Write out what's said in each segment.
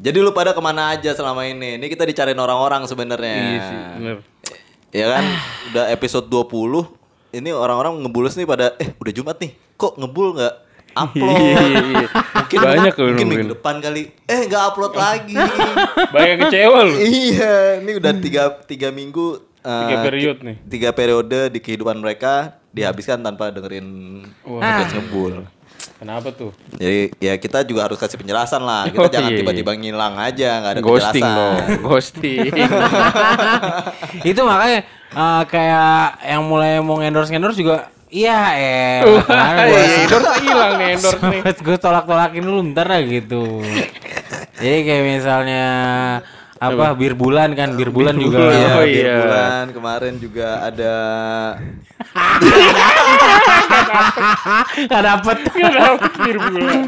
Jadi lu pada ke mana aja selama ini? Ini kita dicariin orang-orang sebenarnya. Iya sih, bener. Ya kan? Udah episode 20. Ini orang-orang ngebulus nih pada eh udah Jumat nih. Kok ngebul nggak upload? Iya, iya, iya. Mungkin Banyak mungkin mungkin. minggu depan kali. Eh nggak upload lagi. Banyak kecewa lu. iya, ini udah tiga, tiga minggu. eh, Tiga periode nih. Tiga periode di kehidupan mereka dihabiskan tanpa dengerin podcast ngebul. Kenapa tuh? Jadi ya kita juga harus kasih penjelasan lah. Kita Oh, jangan iya, iya. tiba-tiba ngilang aja, nggak ada Ghosting penjelasan. dong, ghosting. itu makanya eh, kayak yang mulai mau endorse endorse juga iya eh Wah, iya, endorse hilang nih endorse nih. gue tolak tolakin dulu ntar lah gitu jadi kayak misalnya apa bir bulan kan? Bir bulan juga Iya, Oh, bir iya. bulan? Kemarin juga ada nggak dapet. Kenapa bir bulan?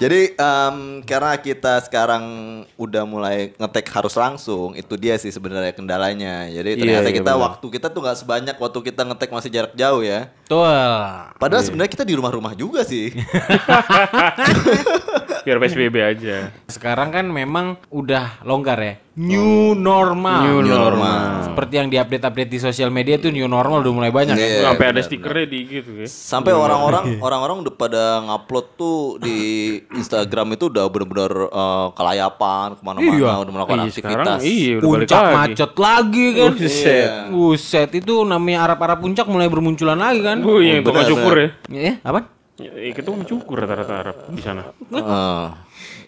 Jadi em, karena kita sekarang udah mulai ngetek harus langsung, itu dia sih sebenarnya kendalanya. Jadi ternyata iya, kita benar. waktu kita tuh nggak sebanyak waktu kita ngetek masih jarak jauh ya. tuh Padahal sebenarnya kita di rumah-rumah juga sih. Biar PSBB aja. sekarang kan memang udah longgar ya new normal New New normal. normal. seperti yang diupdate update di sosial media tuh new normal udah mulai banyak Iya, Sampai ada stikernya di gitu ya. Sampai orang-orang orang-orang udah pada ngupload tuh di Instagram itu udah bener-bener eh, kelayapan ke mana-mana Iya. udah melakukan Iya, sekarang aktivitas. iya udah balik puncak lagi. macet lagi kan Buset. Buset itu namanya Arab-Arab puncak mulai bermunculan lagi kan Bu, yang tukang benar, cukur ya. Eh, apa? Ya, itu kan cukur rata-rata Arab di sana. Eh,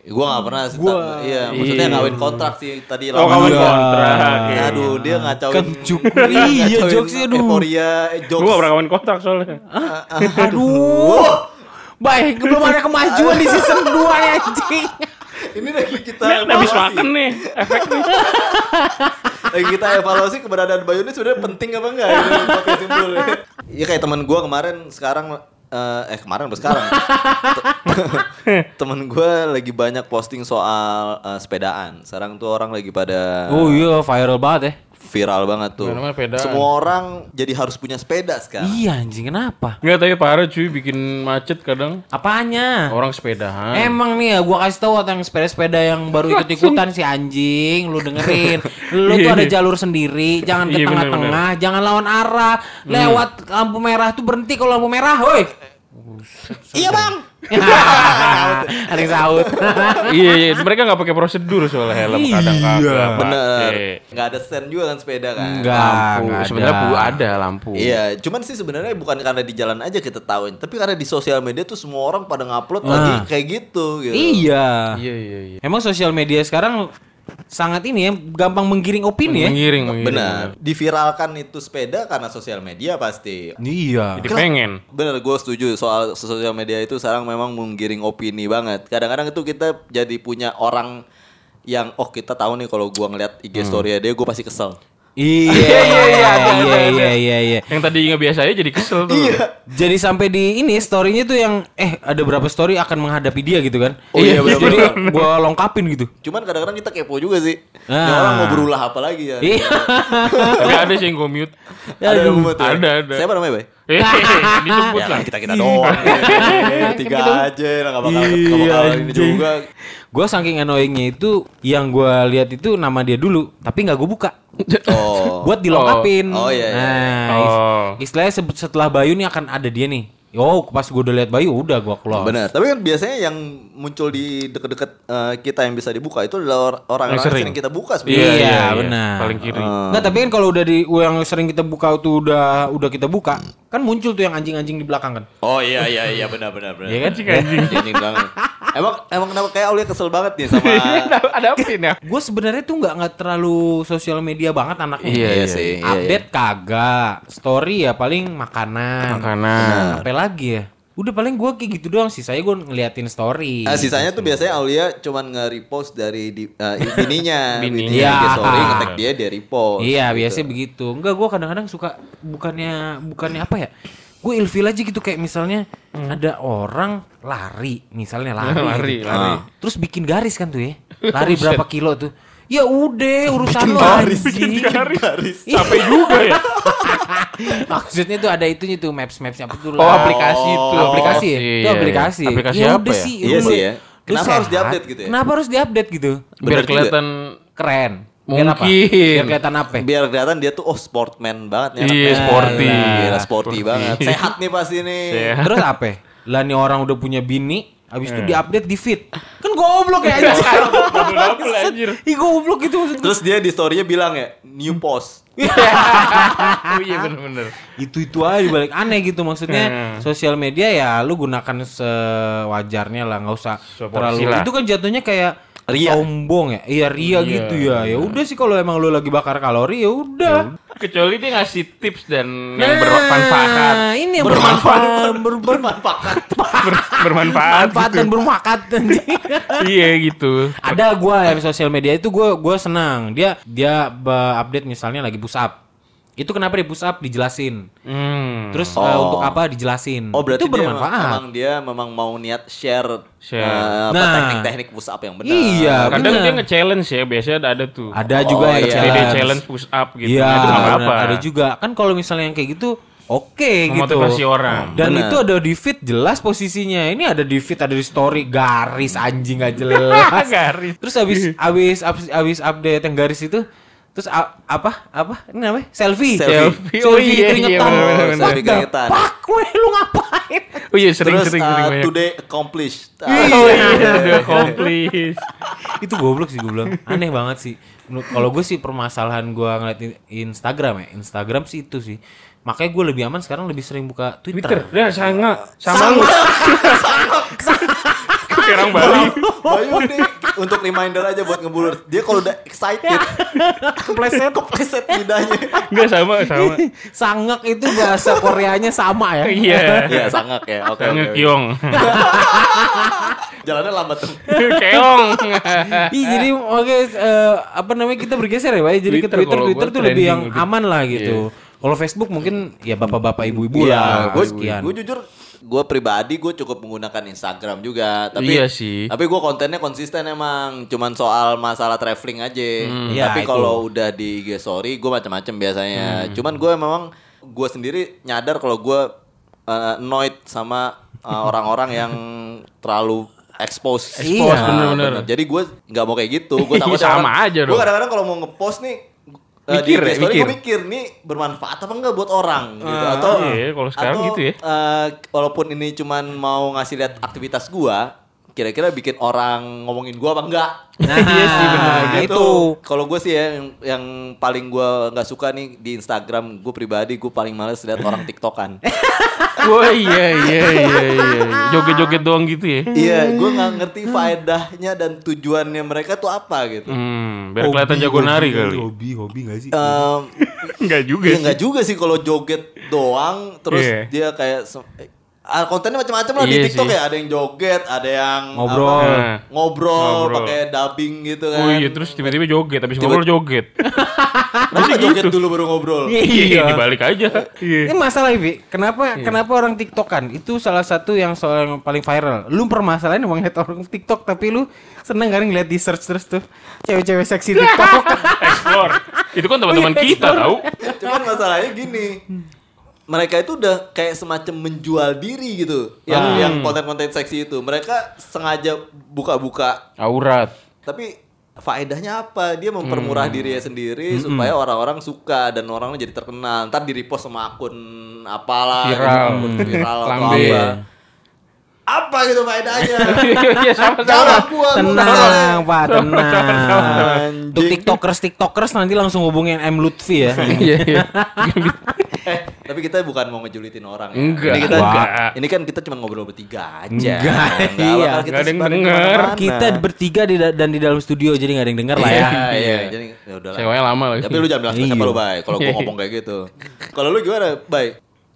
gua nggak pernah sih, ta- iya, maksudnya Iya. ngawin kontrak sih tadi Oh, juga. kontrak. ya. Aduh, dia ngacauin Kan cukur. Iya, jokesnya, aduh. Euforia, jokes. gak pernah kawin kontrak soalnya. Aduh. Baik, belum ada kemajuan di season 2 ya anjing. Ini lagi kita Ini habis evaluasi. makan nih, efek nih. Lagi kita evaluasi keberadaan Bayu ini sebenarnya penting apa enggak ini podcast Simpul. Iya kayak teman gua kemarin sekarang eh, eh kemarin apa sekarang? Te- temen gua lagi banyak posting soal eh, sepedaan. Sekarang tuh orang lagi pada Oh iya, viral banget ya. Viral banget tuh. Sepedaan. Semua orang jadi harus punya sepeda sekarang. Iya anjing, kenapa? Enggak tapi parah cuy bikin macet kadang. Apanya? Orang sepedahan. Emang nih ya, gua kasih tahu yang sepeda-sepeda yang baru ikut-ikutan si anjing, lu dengerin. Lu tuh ada jalur sendiri, jangan ke Iya, tengah-tengah, jangan lawan arah. Lewat lampu merah tuh berhenti kalau lampu merah, woi. Iya, Bang. Ada yang sahut. iya iya mereka nggak pakai prosedur soal helm kadang Iya. kagak. Bener. Nggak ada stand juga kan sepeda kan. Enggak, sebenarnya bu ada lampu. Iya, cuman sih sebenarnya bukan karena di jalan aja kita tahuin, tapi karena di sosial media tuh semua orang pada ngupload Nah. lagi kayak gitu gitu. Iya. Iya iya iya. Emang sosial media sekarang sangat ini ya, gampang menggiring opini ya. Mengiring. Benar. Diviralkan itu sepeda karena sosial media pasti. Iya. Jadi pengen. Bener, gue setuju soal sosial media itu sekarang memang menggiring opini banget. Kadang-kadang itu kita jadi punya orang yang oh kita tahu nih kalau gua ngeliat IG story dia gue pasti kesel. Iya, iya, iya, iya, iya, iya, iya. Yang tadi nggak biasa aja jadi kesel tuh. Iya. Jadi sampai di ini story-nya tuh yang eh ada berapa story akan menghadapi dia gitu kan? Oh iya, benar, Jadi gua longkapin gitu. Cuman kadang-kadang kita kepo juga sih. Ini Ah. orang mau berulah apa lagi ya? Iya. Tapi ada sih yang gue mute. Ada yang mau tuh. Ada, ada. Siapa namanya, Bay? Eh, disebut Ya lah. kita kita doang. Tiga aja lah nggak bakal nggak bakal Iya, ini juga. Gua saking annoyingnya itu yang gua lihat itu nama dia dulu, tapi nggak gua buka. Oh. Buat dilengkapin. Oh, iya, iya. Nah, Oh. is- istilahnya se- setelah Bayu nih akan ada dia nih. Oh, pas gua udah lihat Bayu udah gua keluar. Benar. Tapi kan biasanya yang muncul di deket-deket eh, kita yang bisa dibuka itu adalah or- orang-orang yang sering. kita buka Iya, sebenarnya. benar. Paling kiri. Nggak, tapi kan kalau udah di yang sering kita buka tuh udah udah kita buka, kan muncul tuh yang anjing-anjing di belakang kan. Oh iya iya iya benar benar benar. Iya kan? Anjing anjing. Anjing banget. Emang emang kenapa kayak Aulia kesel banget nih sama Ada ada apa ini ya? Gue sebenarnya tuh nggak nggak terlalu sosial media banget anaknya. Iya, iya, sih. iya, Update kagak, story ya paling makanan. Makanan. Apa lagi ya? Udah paling gue kayak gitu doang sih. Saya gue ngeliatin story. Ah, sisanya tuh biasanya Aulia cuman nge-repost dari di, eh, bininya. Bininya. Bininya Iya. IG story nge-tag dia dia repost. Iya gitu. biasanya begitu. Enggak gue kadang-kadang suka bukannya bukannya apa ya? Gue ilfil aja gitu kayak misalnya ada orang lari, misalnya lari, Lari, gitu. lari. Ah. Terus bikin garis kan tuh ya. Lari berapa kilo tuh? Ya udah urusan lo garis, anjing. garis. Capek juga ya. Maksudnya tuh ada itunya tuh maps-mapsnya apa tuh? Oh, aplikasi itu. Aplikasi ya? Iya, Itu iya. aplikasi. Aplikasi Ya apa udah ya? sih. Iya sih ya. Kenapa harus diupdate gitu ya? Kenapa harus diupdate gitu? Biar kelihatan Keren. Biar apa? Mungkin. Biar kelihatan apa? Biar kelihatan dia tuh oh sportman banget nih. Iya, sporty. Gila, sporty Sporty. banget. Sehat nih pasti nih. Sehat. Terus apa? Lah nih orang udah punya bini, habis itu diupdate di feed. Kan goblok ya anjir. double-double anjir. Ih goblok itu maksud. Terus dia di story-nya bilang ya, new post. oh iya bener-bener. itu-itu aja balik aneh gitu maksudnya Hmm. sosial media ya lu gunakan sewajarnya lah nggak usah terlalu lah. itu kan jatuhnya kayak Ria. sombong ya iya ria Iya, gitu ya ya udah sih kalau emang lu lagi bakar kalori ya udah Kecuali dia ngasih tips dan yang bermanfaat. Nah, ini yang Bermanfaat. bermanfaat ber, ber, Ber- bermanfaat. bermanfaat gitu. dan bermanfaat iya gitu. ada gua yang sosial media itu gua gua senang dia dia update misalnya lagi push up itu kenapa di push up dijelasin Hmm. terus Oh. eh, untuk apa dijelasin Oh berarti itu dia bermanfaat Memang, emang dia memang mau niat share, Share. apa, Nah. teknik-teknik push up yang benar. Iya, Kadang bener. dia nge-challenge ya, biasanya ada, ada tuh. Ada Oh, juga yang iya. Jadi dia challenge. challenge push up gitu. Iya, Nah, itu benar. ada juga. Kan kalau misalnya yang kayak gitu, oke gitu. Memotivasi orang. Dan Benar. itu ada di feed jelas posisinya. Ini ada di feed, ada di story garis anjing gak jelas. Garis. Terus habis habis habis habis update yang garis itu Terus a- apa? Apa? Ini namanya? Selfie. Selfie. Oh iya, keringetan. iya, bener, bener, What selfie keringetan. fuck, weh, lu ngapain? Oh iya sering Terus sering uh, sering today accomplished. Oh iya, udah komplis. itu goblok sih gue bilang aneh banget sih kalau gue sih permasalahan gue ngeliat in- Instagram ya Instagram sih itu sih makanya gue lebih aman sekarang lebih sering buka Twitter, Twitter, ya sama sama lu. Kayak orang Bali. Bayu nih untuk reminder aja buat ngebulur. Dia kalau udah excited kepleset kepleset lidahnya. Enggak sama sama. sangak itu bahasa Koreanya sama ya Iya. Iya sangak ya. Oke. Oke, oke. ngekiong. Jalannya lambat tuh. Keong. Ih, jadi oke eh, apa namanya kita bergeser ya, Pak. Jadi ke Twitter, Twitter, kalau Twitter gua tuh lebih yang lebih. Iya. aman lah gitu. Kalau Facebook mungkin ya bapak-bapak ibu-ibu lah, gue sekian. gue jujur gue pribadi gue cukup menggunakan Instagram juga tapi Iya sih. tapi gue kontennya konsisten emang cuman soal masalah traveling aja Iya, tapi kalau udah di IG story gue macam-macam biasanya cuman gue memang gue sendiri nyadar kalau gue uh, annoyed sama uh, orang-orang yang terlalu expose Expose, Nah, bener-bener. bener. jadi gue nggak mau kayak gitu gue takut Sama aja gue dong. kadang-kadang kalau mau ngepost nih uh, Mikir di ya, IG story mikir. gue mikir nih bermanfaat apa enggak buat orang gitu Ah, atau iya, kalau sekarang atau, gitu ya. eh, walaupun ini cuman mau ngasih lihat aktivitas gua kira-kira bikin orang ngomongin gua apa enggak Nah, Iya sih, bener. itu. Gitu. kalau gue sih ya yang, yang paling gua nggak suka nih di Instagram gue pribadi gue paling males lihat orang tiktokan Wah iya iya iya iya. Joget-joget doang gitu ya. iya gue nggak ngerti faedahnya dan tujuannya mereka tuh apa gitu Hmm, biar kelihatan jago nari kali. Hobi, hobi gak sih? Em, Enggak juga ya sih. nggak juga sih kalau joget doang terus Iya. dia kayak eh, ah, kontennya macam-macam lah Iya di TikTok sih. ya ada yang joget ada yang Ngobrol. apa, Nah. ngobrol, Ngobrol. pakai dubbing gitu kan Oh iya terus tiba-tiba joget habis ngobrol joget. Kenapa joget dulu baru ngobrol Iya, dibalik aja. Iya. Ini masalah Vi, kenapa kenapa orang TikTokan itu salah satu yang soal yang paling viral. Lu permasalahan emang lihat orang TikTok tapi lu seneng kan ngeliat di search terus tuh cewek-cewek seksi TikTok. Explore. Itu kan teman-teman Oh iya, kita tahu. cuman masalahnya gini mereka itu udah kayak semacam menjual diri gitu yang Hmm. yang konten-konten seksi itu mereka sengaja buka-buka Aurat. tapi faedahnya apa dia mempermurah Hmm. dirinya sendiri supaya orang-orang suka dan orang jadi terkenal ntar di repost sama akun apalah Viral. akun viral atau apa apa gitu faedahnya Iya gua gua Tenang, Pak, tenang. Untuk TikTokers TikTokers nanti langsung hubungin M Lutfi ya. Iya iya. eh tapi kita bukan mau ngejulitin orang ya. Enggak. ini kita Enggak. ini kan kita cuma ngobrol bertiga aja Enggak, Enggak iya. kita Enggak ada yang denger. Kita bertiga di da- dan di dalam studio jadi nggak ada yang denger lah ya. iya iya jadi ya udahlah Sewanya lama lagi. Tapi lu jangan bilang siapa Iya. lu, Bay. Kalau gua ngomong kayak gitu. Kalau lu gimana, Bay?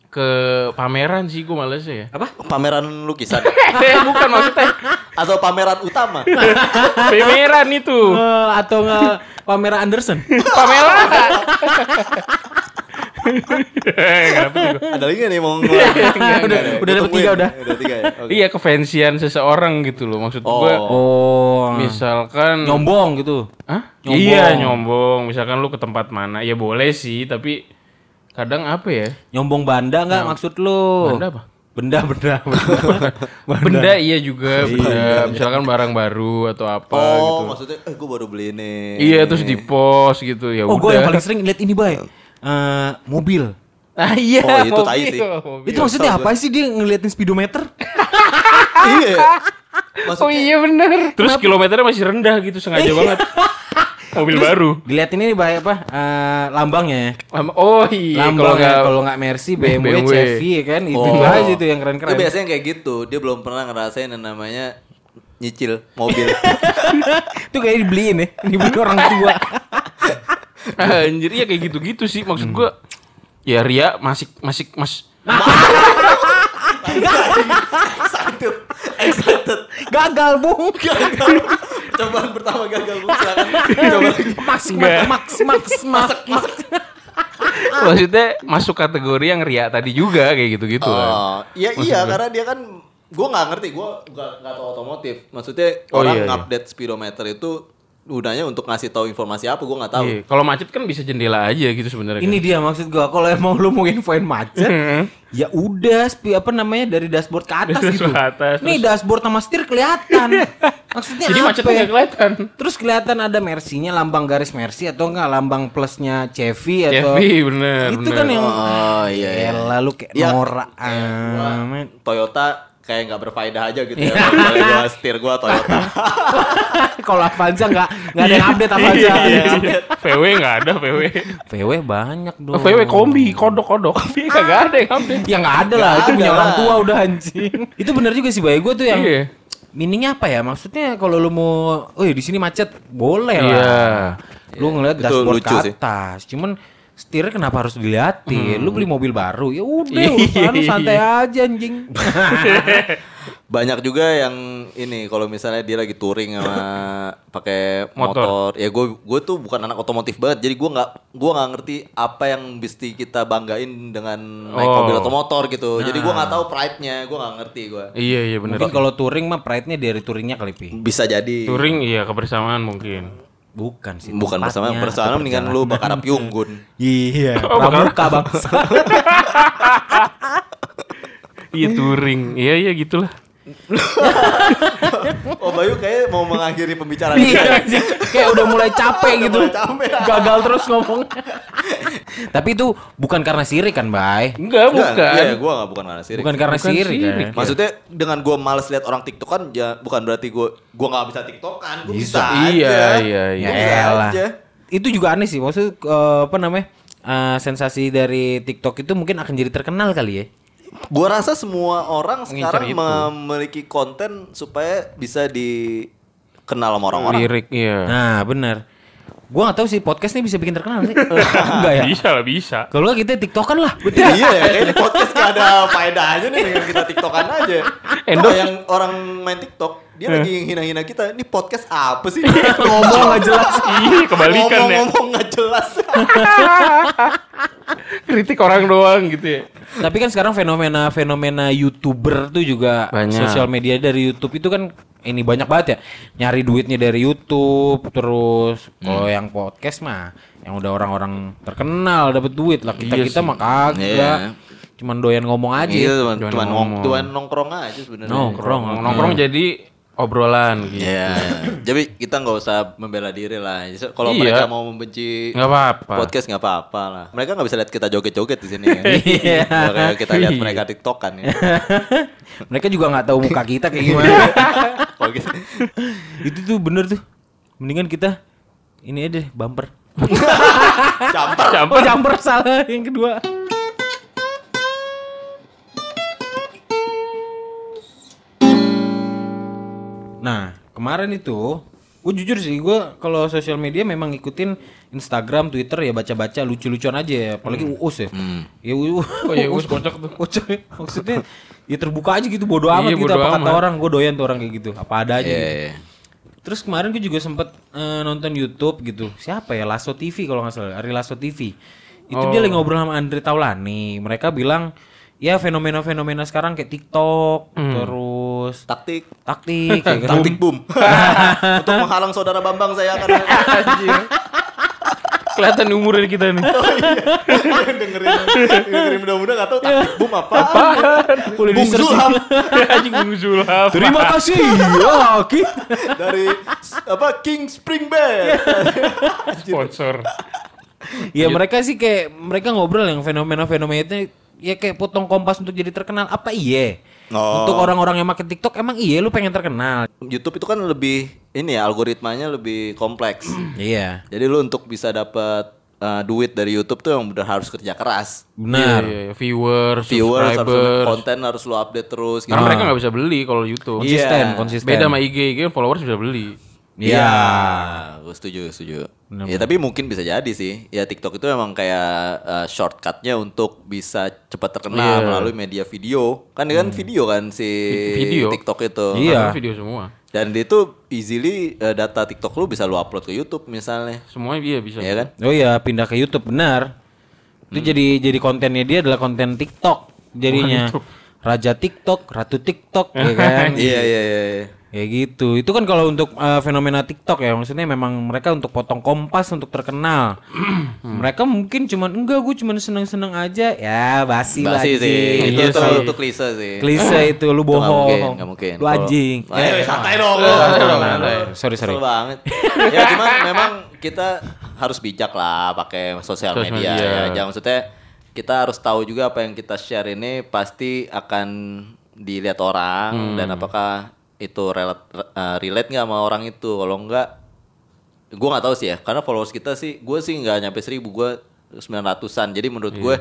ke pameran sih gue males ya. Apa? Pameran lukisan Eh bukan maksudnya atau pameran utama? pameran itu. Eh, atau nggak Pamela Anderson? Pamela. Ada lagi nih mau Udah- udah dapet tiga udah. Udah tiga ya. Oke. Iya kefansian seseorang gitu loh maksud gue. Oh. Oh, Misalkan nyombong gitu. Hah? Nyombong. Iya nyombong. Misalkan lu ke tempat mana, ya boleh sih, tapi Kadang apa ya? Nyombong banda nggak maksud lu? Banda apa? Benda, benda, benda. Benda iya juga, benda. Misalkan barang baru atau apa Oh, gitu. maksudnya eh gue baru beli ini. Iya terus di post gitu ya Oh, udah. gue yang paling sering lihat ini, Bay. Eh, mobil. Ah iya. Oh, itu tai mobil, sih. mobil. Itu maksudnya apa sih dia ngeliatin speedometer? iya. Oh Maksudnya iya bener. Terus kilometernya masih rendah gitu sengaja banget. Mobil baru. Diliatin ini Bay apa? Eh, lambangnya. Lama- Oh iya. Kalau Lambang nggak kalau nggak Mercy, BMW, BMW. Chevy ya kan itu Oh. aja tuh yang keren-keren. biasanya kayak gitu. Dia belum pernah ngerasain yang namanya nyicil mobil. Itu kayak dibeliin ya, dibeli orang tua. Anjir ya kayak gitu-gitu sih maksud gua. Ya Ria masih masih mas excited. Excited. Gagal, Bung. Cobaan pertama gagal. Bu. Silakan. Coba lagi. Max, max, max, max, max. maksudnya masuk kategori yang Ria tadi juga kayak gitu-gitu kan. Oh, iya iya karena dia kan gue nggak ngerti, gue nggak nggak tahu otomotif. Maksudnya Oh, orang iya, iya. update speedometer itu gunanya untuk ngasih tahu informasi apa gue nggak tahu. Iya, kalau macet kan bisa jendela aja gitu sebenarnya. Ini kan. dia maksud gua kalau emang lu mau infoin macet, ya udah apa namanya dari dashboard ke atas Dari gitu. dashboard ke atas, Nih dashboard sama setir kelihatan. Maksudnya Jadi apa? macetnya nggak kelihatan. Terus kelihatan ada Mercy-nya lambang garis Mercy atau enggak lambang plusnya Chevy atau Chevy bener. Itu bener. kan yang Oh iya iya. Elah lu kayak Ya, norak Wah, amat. Toyota kayak nggak berfaedah aja gitu Iya. ya. Kalau gue setir gue Toyota. Kalau Avanza enggak enggak ada yang update Avanza. Iya, iya, yang iya. VW nggak ada VW. VW banyak dong. Oh, VW kombi, kodok-kodok. Tapi kagak ada yang update. Ya nggak ada lah, Nggak itu punya orang tua udah anjing. itu bener juga sih Bay, gue tuh yang Iya. meaningnya apa ya? Maksudnya kalau lu mau, oh di sini macet, boleh Iya. lah. Lu ngeliat dashboard ke sih. atas. Cuman setirnya kenapa harus diliatin? Lu beli mobil baru, ya udah urusan lu santai aja anjing. Banyak juga yang ini kalau misalnya dia lagi touring sama pakai Motor. motor. Ya gue gue tuh bukan anak otomotif banget. Jadi gue nggak gue nggak ngerti apa yang mesti kita banggain dengan naik Oh. mobil atau motor gitu. Jadi gue nggak tahu pride-nya. Gue nggak ngerti gue. Iya, iya bener. Mungkin kalau touring mah pride-nya dari touringnya kali Pi. Bisa jadi. Touring iya kebersamaan mungkin. Bukan sih. Bukan bersama bersama mendingan lu bakar api unggun. Iya, Oh, pramuka bangsa. Iya touring. Iya, iya gitulah. Oh Bayu kayak mau mengakhiri pembicaraan Iya, kita. anjing. kayak udah mulai capek gitu. mulai capek. Gagal terus ngomong. Tapi itu bukan karena sirik kan, Bay? Enggak, bukan. Iya, gue gak bukan karena sirik. Bukan karena Bukan sirik, sirik. kan? Maksudnya dengan gue males lihat orang TikTok kan ya bukan berarti gue gue nggak bisa TikTokan, gue bisa, Bisa. aja. Iya, iya, iya. Gua Ya bisa elah. aja. Itu juga aneh sih. Maksud eh, apa namanya? eh, sensasi dari TikTok itu mungkin akan jadi terkenal kali ya. Gue rasa semua orang Mengincar sekarang itu. memiliki konten supaya bisa dikenal sama orang-orang. Lirik, iya. Nah, benar. Gua nggak tahu sih podcast ini bisa bikin terkenal sih. Enggak ya? Bisa lah, bisa. Kalau kita TikTokan lah. iya ya, kayaknya podcast gak ada faedahnya nih dengan kita TikTokan aja. Endorse. yang orang main TikTok, dia lagi hina-hina kita. Ini podcast apa sih? Ngomong nggak jelas. Iya, kebalikan ya. Ngomong-ngomong nggak jelas. Kritik orang doang gitu ya. Tapi kan sekarang fenomena-fenomena YouTuber tuh juga Banyak. sosial media dari YouTube itu kan ini banyak banget ya. Nyari duitnya dari YouTube terus kalau yang podcast mah yang udah orang-orang terkenal dapat duit lah. Kita-kita mah kagak. Iya. Cuman doyan ngomong aja. Iya, cuma Jangan cuma ngomong. nong, cuma nongkrong aja sebenarnya. Nongkrong. Nongkrong jadi obrolan gitu. Iya. Jadi kita nggak usah membela diri lah. Kalau Iya. mereka mau membenci Nggak apa-apa. podcast nggak apa-apa lah. Mereka nggak bisa lihat kita joget-joget di sini. ya. Iya. Makanya kita lihat Iya. mereka tiktokan ya. Mereka juga nggak tahu muka kita kayak gimana. Gitu. itu tuh bener tuh. Mendingan kita ini aja deh, bumper. Campur. Oh, jumper salah yang kedua. Kemarin itu gue jujur sih gue kalau sosial media memang ngikutin Instagram, Twitter ya baca-baca lucu-lucuan aja ya, apalagi uus ya. Ya u- Oh iya, Uus kocak tuh. Kocak ya. Maksudnya ya terbuka aja gitu bodo amat Iya, gitu bodo apa kata amat. orang, gue doyan tuh orang kayak gitu. Apa ada aja Iya, gitu. iya. Terus kemarin gue juga sempet eh, nonton YouTube gitu. Siapa ya? Lasso TV kalau nggak salah. Ari Lasso TV. Itu dia lagi ngobrol sama Andre Taulani. Mereka bilang ya fenomena-fenomena sekarang kayak TikTok, terus Taktik. taktik, kayak gitu. Taktik boom. Untuk menghalang saudara Bambang saya akan Kelihatan umurnya kita nih. dengerin dengerin muda-muda nggak tahu taktik bum apa. Boleh Bung. Zulham Anjing Bung Zulham. Terima kasih. Ya, Ki. dari apa King Spring Bear. Sponsor. Ya mereka sih kayak mereka ngobrol yang fenomena-fenomena itu ya kayak potong kompas untuk jadi terkenal apa iya? Oh. Untuk orang-orang yang makin TikTok emang iya lu pengen terkenal. YouTube itu kan lebih ini ya algoritmanya lebih kompleks. Iya. Jadi lu untuk bisa dapat uh, duit dari YouTube tuh yang benar harus kerja keras. Benar. Iya, iya. Viewers, Viewers harus konten harus lu update terus gitu. Karena mereka nggak bisa beli kalau YouTube. Konsisten, Iya. konsisten. Beda sama IG, IG followers bisa beli. Iya. gue setuju, setuju. Ya tapi mungkin bisa jadi sih. Ya TikTok itu emang kayak uh, shortcutnya untuk bisa cepat terkenal Iya. melalui media video. Kan kan video kan si Video. TikTok itu. Iya. Video semua. Dan itu easily uh, data TikTok lu bisa lu upload ke YouTube misalnya. Semuanya dia bisa. Iya kan? Oh iya, pindah ke YouTube benar. Itu jadi jadi kontennya dia adalah konten TikTok jadinya. Raja TikTok, Ratu TikTok, ya kan? Iya iya iya. Ya gitu. Itu kan kalau untuk uh, fenomena TikTok ya, maksudnya memang mereka untuk potong kompas untuk terkenal. mereka mungkin cuman enggak gue cuman seneng-seneng aja. Ya, basi, lah Basi sih. Itu Iya tuh sih. itu klise sih. Klise itu lu Itu nggak mungkin, bohong. mungkin. Lu anjing. Eh, santai dong. Sorry, sorry. Banget. ya cuman memang kita harus bijak lah pakai sosial media, ya. Jangan maksudnya kita harus tahu juga apa yang kita share ini pasti akan dilihat orang dan apakah itu relate uh, relate nggak sama orang itu. Kalau enggak gue nggak tahu sih ya karena followers kita sih gue sih nggak nyampe seribu gue sembilan ratusan jadi menurut gue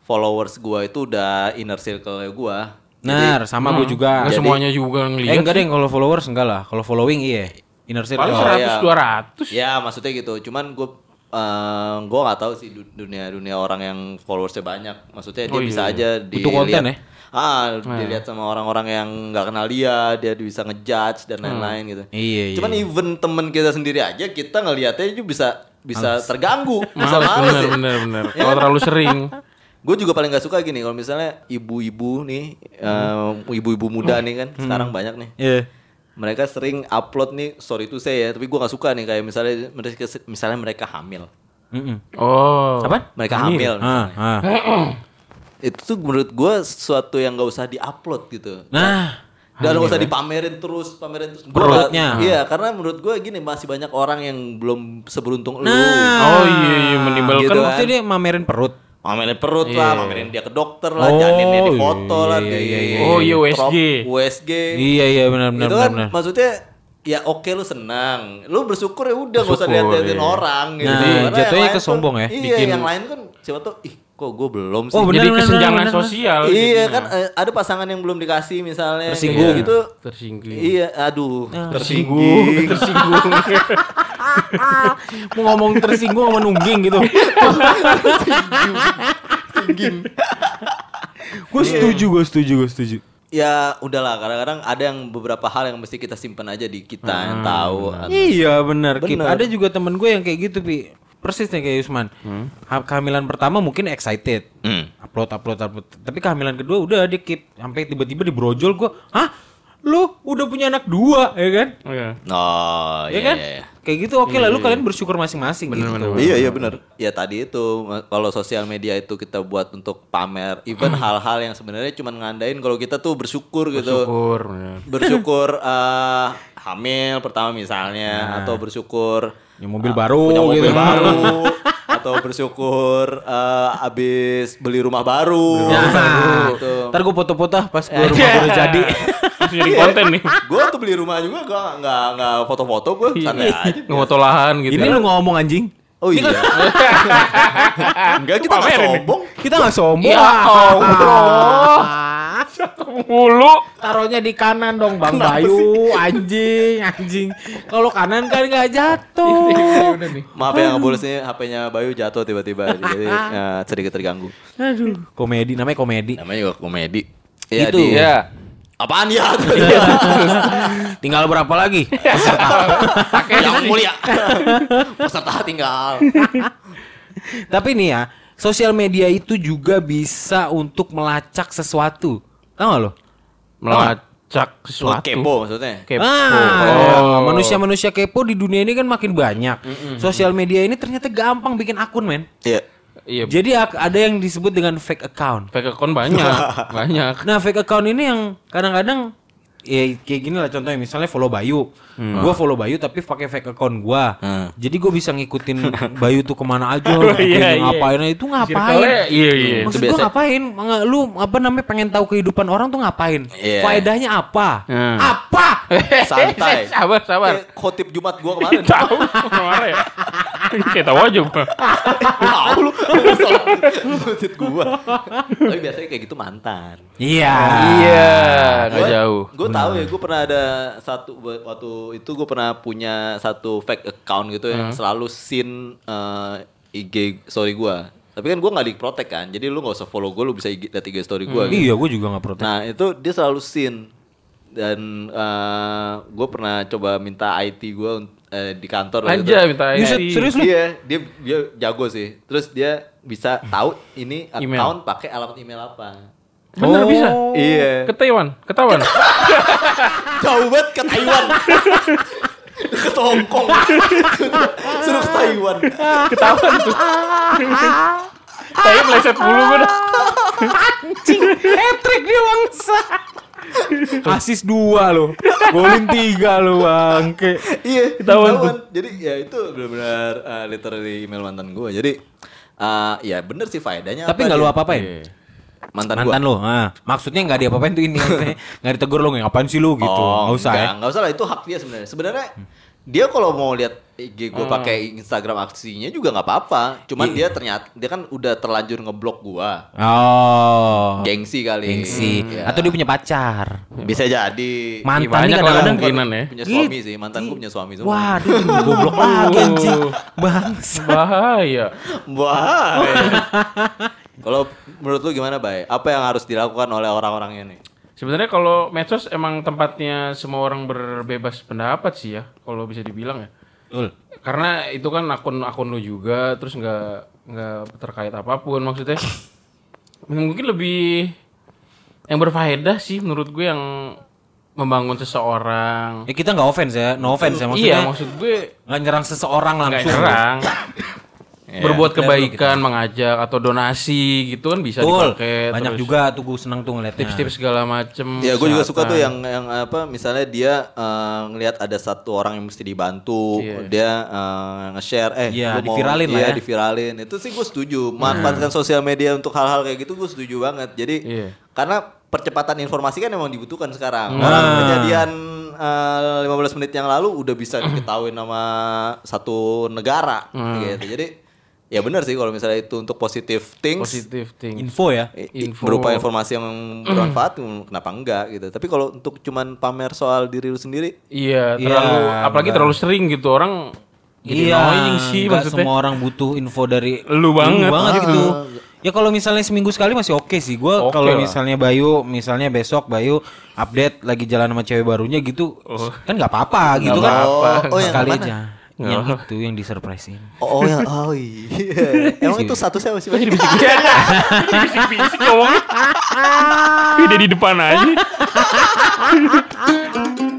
followers gue itu udah inner circle gue Benar, sama gue juga. Nggak semuanya juga Eh ngeliat. enggak deh kalau followers enggak lah. Kalau following iya. Inner circle. Paling Oh, 100 iya. 200. Ya maksudnya gitu. Cuman gue eh gue nggak tahu sih du- dunia dunia orang yang followersnya banyak. Maksudnya dia Oh, iya, bisa iya. aja Butuh konten ya? Ah, dilihat sama orang-orang yang nggak kenal dia, dia bisa ngejudge dan lain-lain gitu. Iya, iya. Cuman even temen kita sendiri aja kita ngelihatnya itu bisa bisa terganggu, bisa Males, males bener, ya. bener, bener. Kalau terlalu sering. Gue juga paling gak suka gini kalau misalnya ibu-ibu nih, eh, ibu-ibu muda nih kan sekarang banyak nih. Iya. Mereka sering upload nih, sorry itu saya ya, tapi gue gak suka nih kayak misalnya mereka misalnya mereka hamil. Mm-mm. Oh. Apa? Mereka hamil. Ah, ah. Itu tuh menurut gue sesuatu yang gak usah diupload gitu. Nah, Dan gak usah dipamerin terus, pamerin terus. Gua Perutnya. nggak- Iya, karena menurut gue gini masih banyak orang yang belum seberuntung lu. Oh iya, iya menimbulkan. Gitu kan maksudnya dia mamerin perut. Pamerin perut lah, pamerin dia ke dokter lah, Oh, janinnya di foto iya, lah, iya, di iya, iya. Oh, iya, USG. USG. Iya iya benar benar itu benar. kan benar. maksudnya ya oke lu senang, lu bersyukur ya udah gak usah Bersyukur, lihat-lihatin iya. orang gitu. Nah, jatuhnya kesombong ya, Iya, bikin- yang lain kan siapa tuh ih kok gue belum sih. Oh, benar, Jadi benar, kesenjangan benar. sosial. iya jadinya. kan eh, ada pasangan yang belum dikasih misalnya Tersinggung. gitu. Tersinggung. Iya, aduh, Tersinggung. Tersinggung. Mau ngomong tersinggung sama nungging gitu. gue setuju, gue setuju, gue setuju. ya udahlah kadang-kadang ada yang beberapa hal yang mesti kita simpan aja di kita yang tahu. Iya benar. Bener. Ada juga temen gue yang kayak gitu pi. Persis nih kayak Yusman. Ha- Kehamilan pertama mungkin excited. Hmm. Upload, upload, upload. Tapi kehamilan kedua udah dia keep. Sampai tiba-tiba dibrojol gue. Hah? Lu udah punya anak dua ya kan? Oh iya. Oh, Ya iya, kan? iya, iya. Kayak gitu oke lah. Lu kalian bersyukur masing-masing gitu. Iya iya benar. Ya tadi itu kalau sosial media itu kita buat untuk pamer, even hal-hal yang sebenarnya cuma ngandain kalau kita tuh bersyukur gitu. Syukur. bener. Bersyukur eh, hamil pertama misalnya atau bersyukur Ya, mobil baru punya mobil gitu. baru atau bersyukur eh, abis beli rumah baru. Nah, gitu. ntar gue foto-foto ah pas gue rumah gue udah jadi. Langsung jadi konten nih. Gue tuh beli rumah juga gak nggak nggak foto-foto gue santai aja. Ngefoto lahan gitu. Ini lu ngomong anjing. Oh iya. Enggak kita nggak nih. sombong. Kita nggak sombong. Ya Allah. Mulu. Taruhnya di kanan dong Bang Bayu, anjing, anjing. Kalau kanan kan nggak jatuh. Udah nih. Maaf ya nggak boleh sih HP-nya Bayu jatuh tiba-tiba jadi ya, sedikit terganggu. Aduh, komedi namanya komedi. Namanya juga komedi. Iya Itu. di- Ya. Apaan ya? Tinggal berapa lagi? Yang mulia. Peserta tinggal. Tapi nih ya, sosial media itu juga bisa untuk melacak sesuatu. Tahu gak lo? Melacak melacak sesuatu. Kepo maksudnya. Kepo. Ah, Oh. manusia-manusia kepo di dunia ini kan makin banyak. Sosial media ini ternyata gampang bikin akun, men. Iya. Iya, Jadi ada yang disebut dengan fake account. fake account banyak, banyak. Nah, fake account ini yang kadang-kadang ya kayak gini lah contohnya misalnya follow Bayu. Gua follow Bayu tapi pakai fake account gua. Hmm. Jadi gue bisa ngikutin Bayu tuh ke mana aja, Oh, iya, iya. ngapain itu ngapain? Circle-nya, iya, iya. Maksud biasa. ngapain? Lu apa namanya pengen tahu kehidupan orang tuh ngapain? Iya. Faedahnya apa? Hmm. Apa? Santai. sabar, sabar. Kayak khotib Jumat gua kemarin. Tahu ke mana ya? Kayak tahu aja. Tahu lu. Masjid gua. Tapi biasanya kayak gitu mantan. Iya. Iya, nggak jauh. Gue tahu ya, gue pernah ada satu waktu itu gue pernah punya satu fake account gitu yang selalu sin eh, IG story gue. Tapi kan gue nggak di protect kan, jadi lu nggak usah follow gue, lu bisa IG, lihat IG story gue. gitu. Iya, gue juga nggak protes. Nah itu dia selalu sin dan gue pernah coba minta IT gue di kantor. Aja itu. minta Buset, ID. serius lu? Iya, dia dia jago sih. Terus dia bisa tahu ini account pakai alamat email apa. Bener Oh. bisa. Iya. Ketahuan, ketahuan. Jauh banget ke Taiwan. ke Hong Kong. Suruh ke Taiwan. Ketahuan tuh. Saya meleset mulu gue dah. Hat-trick dia bangsa. Asis dua loh. Golin tiga loh bangke. Iya, Ketahuan ketahuan. Jadi ya itu benar-benar uh, literally email mantan gue. Jadi uh, ya bener sih faedahnya. Tapi apa nggak lu apa-apain? Mantan, Mantan gue. lo. Nah, maksudnya nggak diapa-apain tuh ini. Nggak ditegur lo ngapain sih lu gitu. Oh, Nggak usah enggak, ya. Nggak usah lah itu hak dia sebenarnya. Sebenarnya dia kalau mau lihat IG gue pakai Instagram aksinya juga nggak apa-apa. Cuman dia ternyata dia kan udah terlanjur ngeblok gua. Oh. Gengsi kali. Gengsi. Ya. Atau dia punya pacar. bisa jadi Mantan lah kadang-kadang kemungkinan ya. punya suami sih. Mantan gue punya suami semua. Waduh, goblok lagi anjing. Bangsa. Bahaya. Wah. Kalau menurut lu gimana, Bay? Apa yang harus dilakukan oleh orang-orangnya nih? Sebenarnya kalau medsos emang tempatnya semua orang berbebas pendapat sih ya, kalau bisa dibilang ya. Betul. Karena itu kan akun-akun lu juga, terus nggak nggak terkait apa pun maksudnya. Mungkin lebih yang berfaedah sih menurut gue yang membangun seseorang. Ya kita nggak offense ya, no offense ya maksudnya. iya, maksud gue nggak nyerang seseorang nggak langsung. nyerang. Iya, Berbuat kebaikan, mengajak atau donasi gitu kan bisa Betul. dipakai. Banyak terus juga tuh gue seneng tuh ngeliatnya. tips-tips segala macem. Ya, gue juga suka tuh yang yang apa misalnya dia eh, ngelihat ada satu orang yang mesti dibantu, Iya. dia eh, nge-share eh Iya, lu mau- diviralin lah iya, ya. diviralin. Itu sih gue setuju. Manfaatkan sosial media untuk hal-hal kayak gitu gue setuju banget. Jadi Iya. karena percepatan informasi kan emang dibutuhkan sekarang. Nah. Orang kejadian eh, 15 menit yang lalu udah bisa diketahui nama satu negara gitu. Jadi ya benar sih kalau misalnya itu untuk positive things positif thing. Info ya. Info. berupa informasi yang bermanfaat mm, kenapa enggak gitu tapi kalau untuk cuman pamer soal diri lu sendiri Iya, Iya, terlalu apalagi enggak. terlalu sering gitu orang jadi Iya, annoying sih maksudnya. semua orang butuh info dari Lu banget. gitu. Ya kalau misalnya seminggu sekali masih oke sih. Gua Oke kalau misalnya Bayu, misalnya besok Bayu update lagi jalan sama cewek barunya gitu, kan nggak apa-apa gitu Nggak kan. apa-apa. Oh, yang sekali mana? aja. Yang itu yang disurprisein. oh, oh yang oh iya emang itu statusnya masih Masih dibisik-bisik. Dibisik-bisik ngomongnya. Dia di depan aja.